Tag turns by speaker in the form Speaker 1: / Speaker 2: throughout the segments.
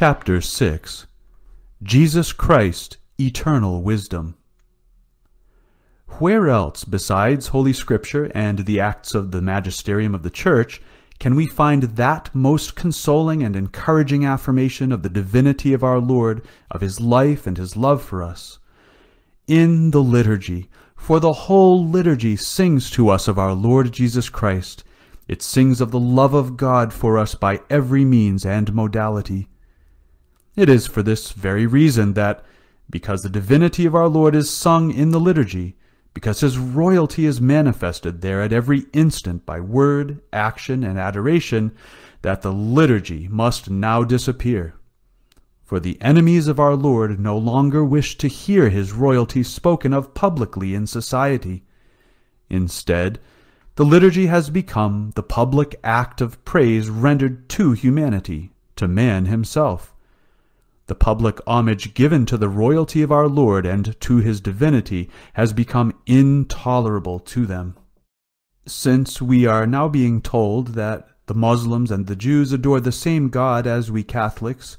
Speaker 1: Chapter 6 Jesus Christ, Eternal Wisdom Where else, besides Holy Scripture and the acts of the magisterium of the Church, can we find that most consoling and encouraging affirmation of the divinity of our Lord, of his life and his love for us? In the liturgy, for the whole liturgy sings to us of our Lord Jesus Christ. It sings of the love of God for us by every means and modality. It is for this very reason that, because the divinity of our Lord is sung in the liturgy, because his royalty is manifested there at every instant by word, action, and adoration, that the liturgy must now disappear. For the enemies of our Lord no longer wish to hear his royalty spoken of publicly in society. Instead, the liturgy has become the public act of praise rendered to humanity, to man himself. The public homage given to the royalty of our Lord and to his divinity has become intolerable to them. Since we are now being told that the Moslems and the Jews adore the same God as we Catholics,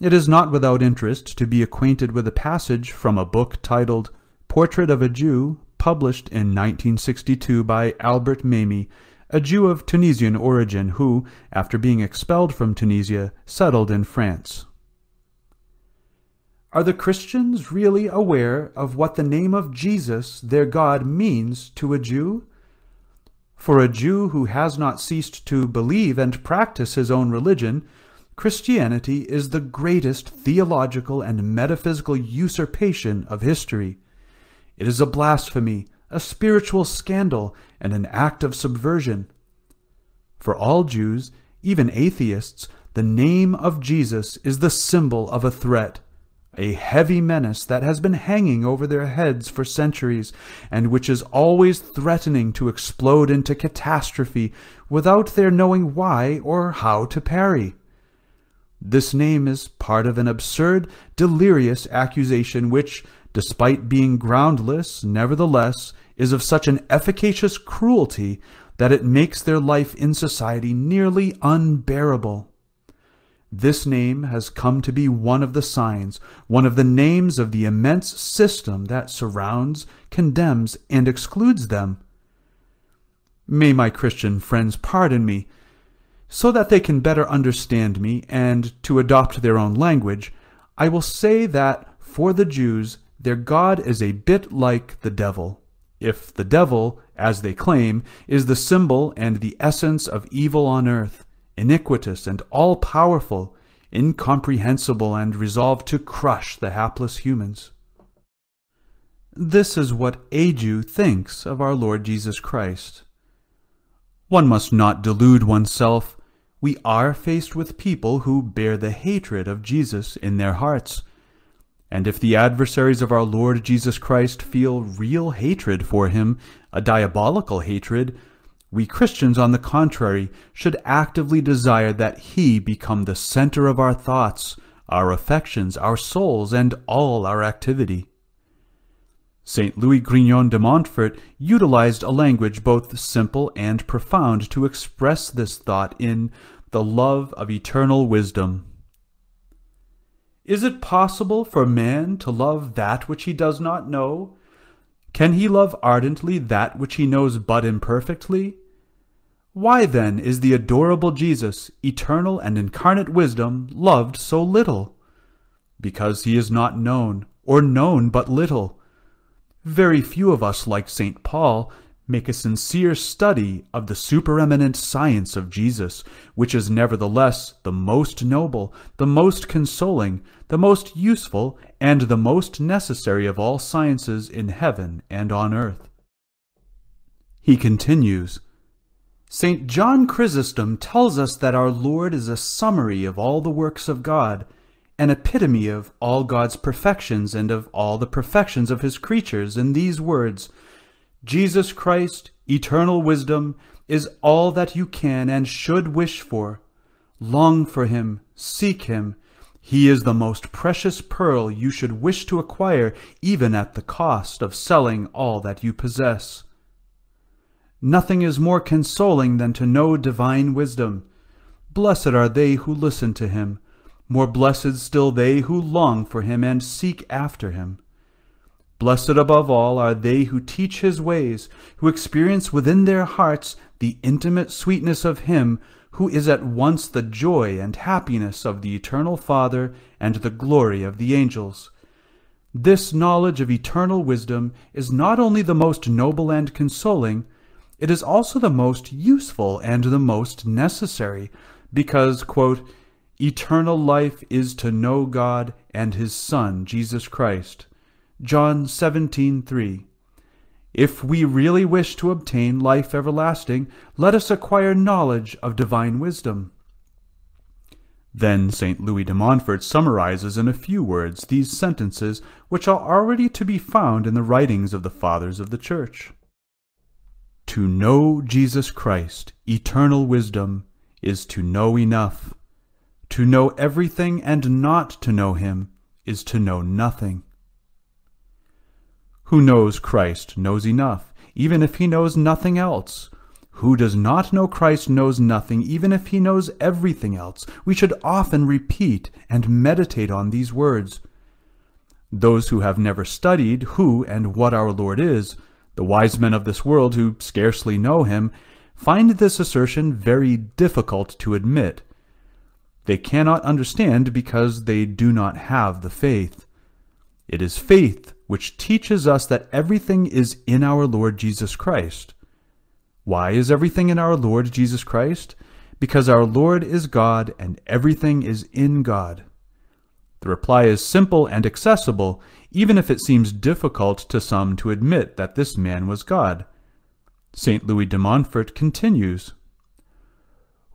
Speaker 1: it is not without interest to be acquainted with a passage from a book titled Portrait of a Jew, published in 1962 by Albert Memmi, a Jew of Tunisian origin who, after being expelled from Tunisia, settled in France. Are the Christians really aware of what the name of Jesus, their God, means to a Jew? For a Jew who has not ceased to believe and practice his own religion, Christianity is the greatest theological and metaphysical usurpation of history. It is a blasphemy, a spiritual scandal, and an act of subversion. For all Jews, even atheists, the name of Jesus is the symbol of a threat a heavy menace that has been hanging over their heads for centuries, and which is always threatening to explode into catastrophe without their knowing why or how to parry. This name is part of an absurd, delirious accusation which, despite being groundless, nevertheless, is of such an efficacious cruelty that it makes their life in society nearly unbearable. This name has come to be one of the signs, one of the names of the immense system that surrounds, condemns, and excludes them. May my Christian friends pardon me, so that they can better understand me and to adopt their own language, I will say that for the Jews their God is a bit like the devil. If the devil, as they claim, is the symbol and the essence of evil on earth, iniquitous and all-powerful, incomprehensible and resolved to crush the hapless humans. This is what a Jew thinks of our Lord Jesus Christ. One must not delude oneself. We are faced with people who bear the hatred of Jesus in their hearts. And if the adversaries of our Lord Jesus Christ feel real hatred for him, a diabolical hatred, we Christians, on the contrary, should actively desire that He become the center of our thoughts, our affections, our souls, and all our activity. St. Louis Grignion de Montfort utilized a language both simple and profound to express this thought in The Love of Eternal Wisdom. Is it possible for man to love that which he does not know? Can he love ardently that which he knows but imperfectly? Why then is the adorable Jesus, eternal and incarnate wisdom, loved so little? Because he is not known, or known but little. Very few of us, like St. Paul, make a sincere study of the supereminent science of Jesus, which is nevertheless the most noble, the most consoling, the most useful, and the most necessary of all sciences in heaven and on earth. He continues, St. John Chrysostom tells us that our Lord is a summary of all the works of God, an epitome of all God's perfections and of all the perfections of his creatures in these words, Jesus Christ, eternal wisdom, is all that you can and should wish for. Long for him, seek him. He is the most precious pearl you should wish to acquire even at the cost of selling all that you possess. Nothing is more consoling than to know divine wisdom. Blessed are they who listen to him. more blessed still they who long for him and seek after him. Blessed above all are they who teach his ways, who experience within their hearts the intimate sweetness of him who is at once the joy and happiness of the eternal Father and the glory of the angels. This knowledge of eternal wisdom is not only the most noble and consoling, it is also the most useful and the most necessary, because, quote, eternal life is to know God and his Son, Jesus Christ. John 17:3. If we really wish to obtain life everlasting, let us acquire knowledge of divine wisdom. Then St. Louis de Montfort summarizes in a few words these sentences which are already to be found in the writings of the Fathers of the Church. To know Jesus Christ, eternal wisdom, is to know enough. To know everything and not to know him is to know nothing. Who knows Christ knows enough, even if he knows nothing else. Who does not know Christ knows nothing, even if he knows everything else. We should often repeat and meditate on these words. Those who have never studied who and what our Lord is the wise men of this world, who scarcely know him, find this assertion very difficult to admit. They cannot understand because they do not have the faith. It is faith which teaches us that everything is in our Lord Jesus Christ. Why is everything in our Lord Jesus Christ? Because our Lord is God and everything is in God. The reply is simple and accessible, even if it seems difficult to some to admit that this man was God. St. Louis de Montfort continues,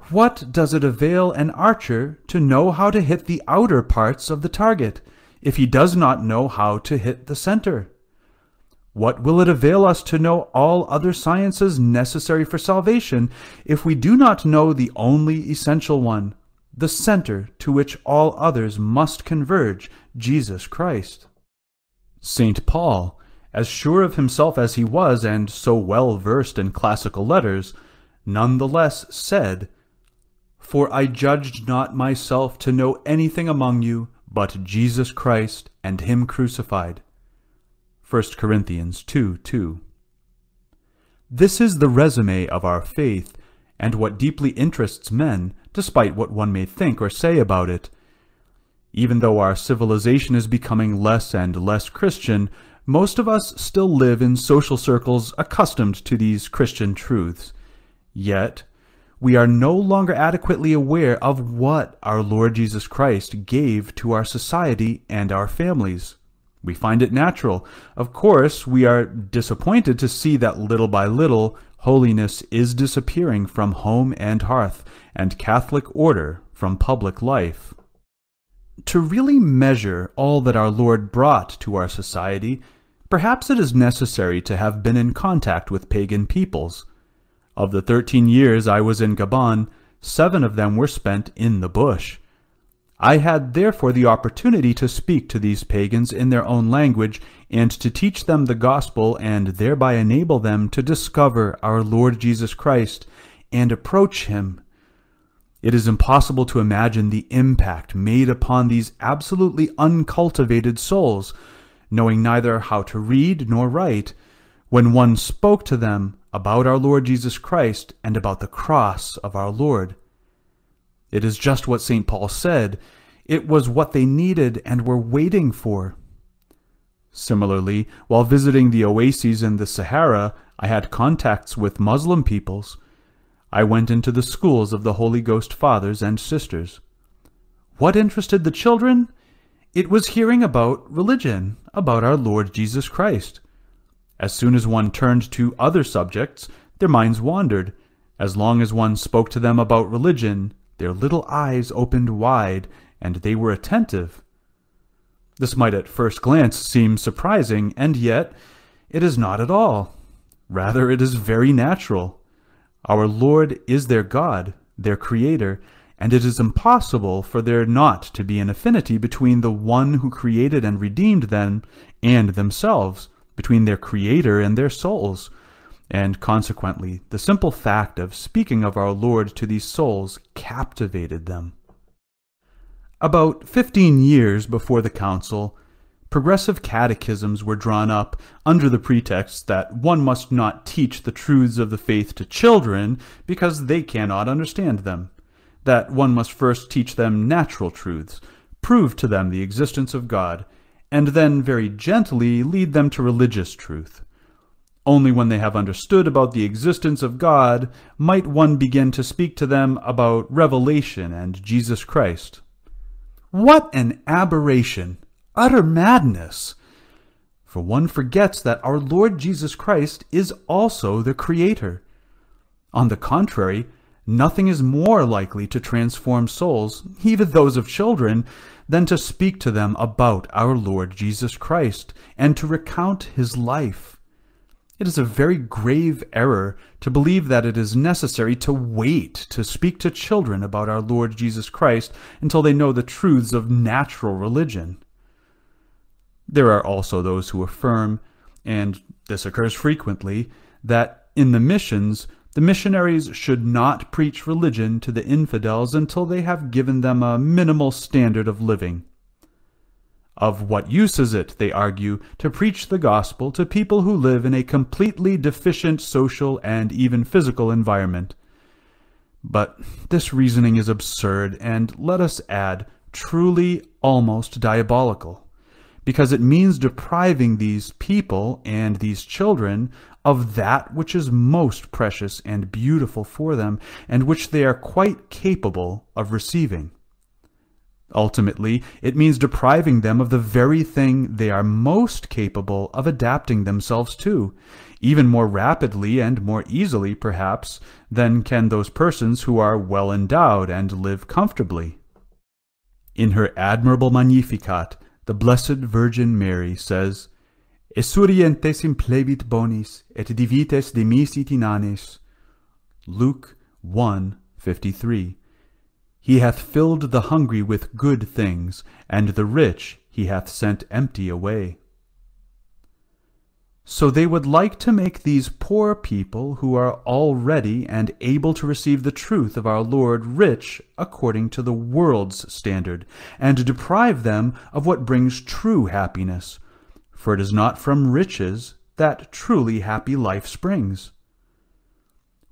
Speaker 1: What does it avail an archer to know how to hit the outer parts of the target, if he does not know how to hit the center? What will it avail us to know all other sciences necessary for salvation, if we do not know the only essential one, the center to which all others must converge, Jesus Christ? St. Paul, as sure of himself as he was and so well versed in classical letters, none the less said, For I judged not myself to know anything among you but Jesus Christ and him crucified. 1 Corinthians 2 2. This is the resume of our faith, and what deeply interests men, despite what one may think or say about it. Even though our civilization is becoming less and less Christian, most of us still live in social circles accustomed to these Christian truths. Yet, we are no longer adequately aware of what our Lord Jesus Christ gave to our society and our families. We find it natural. Of course, we are disappointed to see that little by little holiness is disappearing from home and hearth, and Catholic order from public life. To really measure all that our Lord brought to our society, perhaps it is necessary to have been in contact with pagan peoples. Of the thirteen years I was in Gabon, seven of them were spent in the bush. I had therefore the opportunity to speak to these pagans in their own language, and to teach them the gospel, and thereby enable them to discover our Lord Jesus Christ, and approach him it is impossible to imagine the impact made upon these absolutely uncultivated souls, knowing neither how to read nor write, when one spoke to them about our Lord Jesus Christ and about the cross of our Lord. It is just what St. Paul said. It was what they needed and were waiting for. Similarly, while visiting the oases in the Sahara, I had contacts with Muslim peoples I went into the schools of the Holy Ghost fathers and sisters. What interested the children? It was hearing about religion, about our Lord Jesus Christ. As soon as one turned to other subjects, their minds wandered. As long as one spoke to them about religion, their little eyes opened wide, and they were attentive. This might at first glance seem surprising, and yet it is not at all. Rather, it is very natural. Our Lord is their God, their Creator, and it is impossible for there not to be an affinity between the one who created and redeemed them and themselves, between their Creator and their souls. And consequently, the simple fact of speaking of our Lord to these souls captivated them. About fifteen years before the council, progressive catechisms were drawn up under the pretext that one must not teach the truths of the faith to children because they cannot understand them, that one must first teach them natural truths, prove to them the existence of God, and then very gently lead them to religious truth. Only when they have understood about the existence of God might one begin to speak to them about revelation and Jesus Christ. What an aberration! Utter madness! For one forgets that our Lord Jesus Christ is also the Creator. On the contrary, nothing is more likely to transform souls, even those of children, than to speak to them about our Lord Jesus Christ and to recount his life. It is a very grave error to believe that it is necessary to wait to speak to children about our Lord Jesus Christ until they know the truths of natural religion. There are also those who affirm, and this occurs frequently, that in the missions the missionaries should not preach religion to the infidels until they have given them a minimal standard of living. Of what use is it, they argue, to preach the gospel to people who live in a completely deficient social and even physical environment? But this reasoning is absurd and, let us add, truly almost diabolical, because it means depriving these people and these children of that which is most precious and beautiful for them, and which they are quite capable of receiving. Ultimately, it means depriving them of the very thing they are most capable of adapting themselves to, even more rapidly and more easily, perhaps, than can those persons who are well endowed and live comfortably. In her admirable Magnificat, the Blessed Virgin Mary says, Esurientes implebit bonis, et divites demisit inanes. Luke 1, 53. He hath filled the hungry with good things, and the rich he hath sent empty away. So they would like to make these poor people who are already and able to receive the truth of our Lord rich according to the world's standard, and deprive them of what brings true happiness. For it is not from riches that truly happy life springs.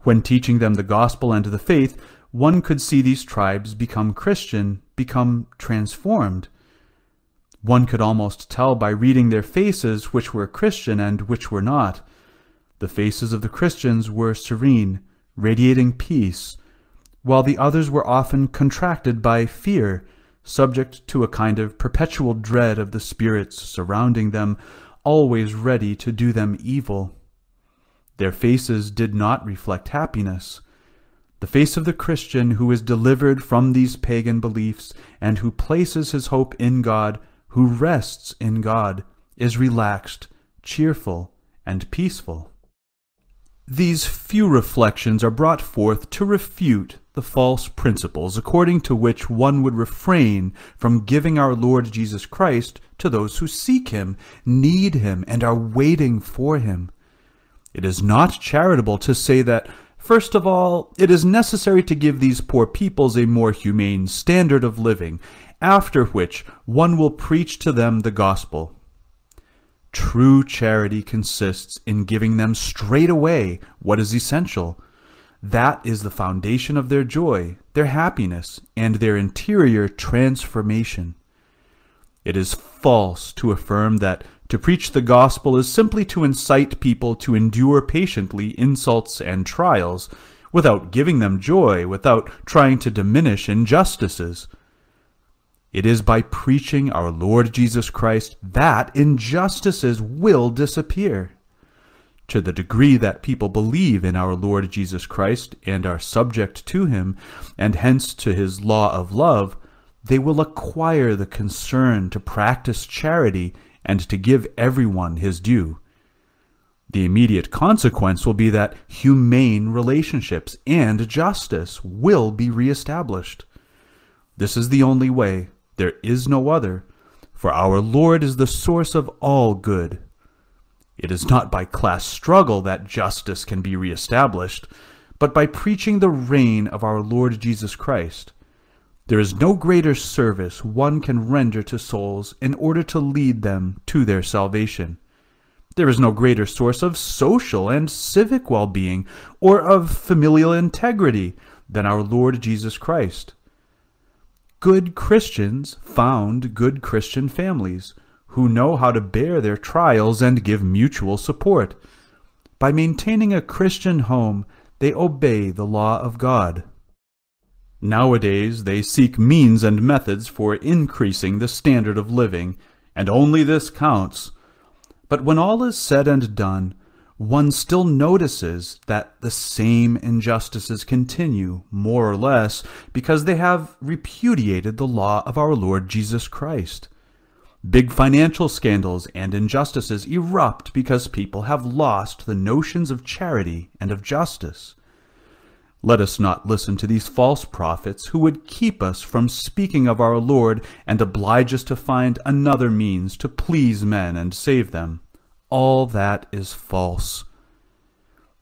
Speaker 1: When teaching them the gospel and the faith, one could see these tribes become Christian, become transformed. One could almost tell by reading their faces which were Christian and which were not. The faces of the Christians were serene, radiating peace, while the others were often contracted by fear, subject to a kind of perpetual dread of the spirits surrounding them, always ready to do them evil. Their faces did not reflect happiness. The face of the Christian who is delivered from these pagan beliefs and who places his hope in God, who rests in God, is relaxed, cheerful, and peaceful. These few reflections are brought forth to refute the false principles according to which one would refrain from giving our Lord Jesus Christ to those who seek him, need him, and are waiting for him. It is not charitable to say that First of all, it is necessary to give these poor peoples a more humane standard of living, after which one will preach to them the gospel. True charity consists in giving them straight away what is essential. That is the foundation of their joy, their happiness, and their interior transformation. It is false to affirm that to preach the gospel is simply to incite people to endure patiently insults and trials, without giving them joy, without trying to diminish injustices. It is by preaching our Lord Jesus Christ that injustices will disappear. To the degree that people believe in our Lord Jesus Christ and are subject to him, and hence to his law of love, they will acquire the concern to practice charity and to give everyone his due. The immediate consequence will be that humane relationships and justice will be reestablished. This is the only way, there is no other, for our Lord is the source of all good. It is not by class struggle that justice can be reestablished, but by preaching the reign of our Lord Jesus Christ. There is no greater service one can render to souls in order to lead them to their salvation. There is no greater source of social and civic well-being or of familial integrity than our Lord Jesus Christ. Good Christians found good Christian families who know how to bear their trials and give mutual support. By maintaining a Christian home, they obey the law of God. Nowadays they seek means and methods for increasing the standard of living, and only this counts. But when all is said and done, one still notices that the same injustices continue, more or less, because they have repudiated the law of our Lord Jesus Christ. Big financial scandals and injustices erupt because people have lost the notions of charity and of justice. Let us not listen to these false prophets who would keep us from speaking of our Lord and oblige us to find another means to please men and save them. All that is false.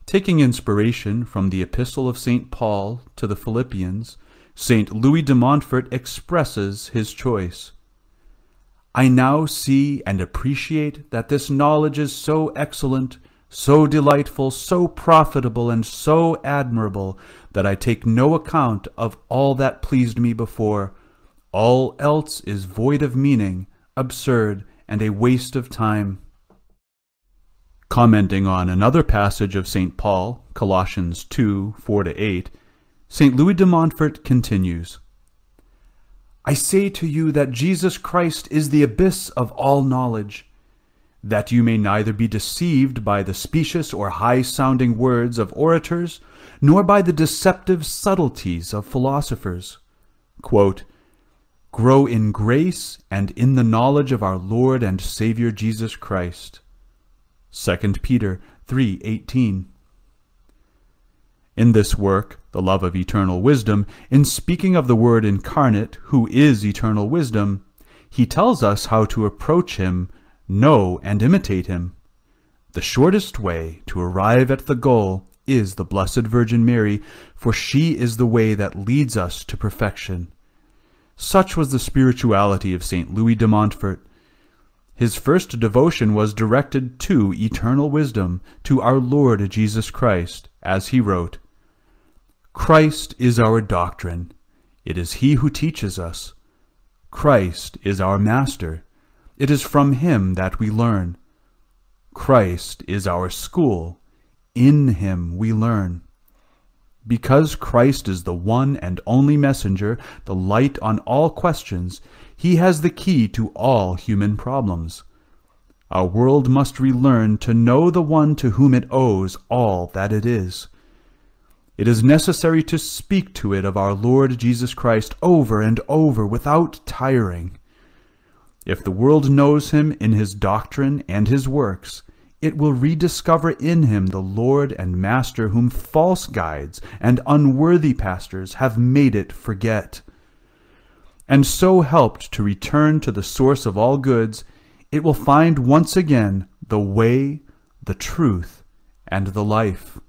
Speaker 1: Taking inspiration from the Epistle of St. Paul to the Philippians, St. Louis de Montfort expresses his choice. I now see and appreciate that this knowledge is so excellent so delightful, so profitable, and so admirable, that I take no account of all that pleased me before. All else is void of meaning, absurd, and a waste of time. Commenting on another passage of St. Paul, Colossians 2, 4-8, St. Louis de Montfort continues, I say to you that Jesus Christ is the abyss of all knowledge, that you may neither be deceived by the specious or high-sounding words of orators, nor by the deceptive subtleties of philosophers. Quote, Grow in grace and in the knowledge of our Lord and Savior Jesus Christ. 2 Peter 3.18 In this work, The Love of Eternal Wisdom, in speaking of the Word incarnate, who is eternal wisdom, he tells us how to approach him know and imitate him. The shortest way to arrive at the goal is the Blessed Virgin Mary, for she is the way that leads us to perfection. Such was the spirituality of St. Louis de Montfort. His first devotion was directed to eternal wisdom, to our Lord Jesus Christ, as he wrote, Christ is our doctrine. It is he who teaches us. Christ is our master. It is from him that we learn. Christ is our school. In him we learn. Because Christ is the one and only messenger, the light on all questions, he has the key to all human problems. Our world must relearn to know the one to whom it owes all that it is. It is necessary to speak to it of our Lord Jesus Christ over and over without tiring. If the world knows him in his doctrine and his works, it will rediscover in him the Lord and Master whom false guides and unworthy pastors have made it forget. And so helped to return to the source of all goods, it will find once again the way, the truth, and the life.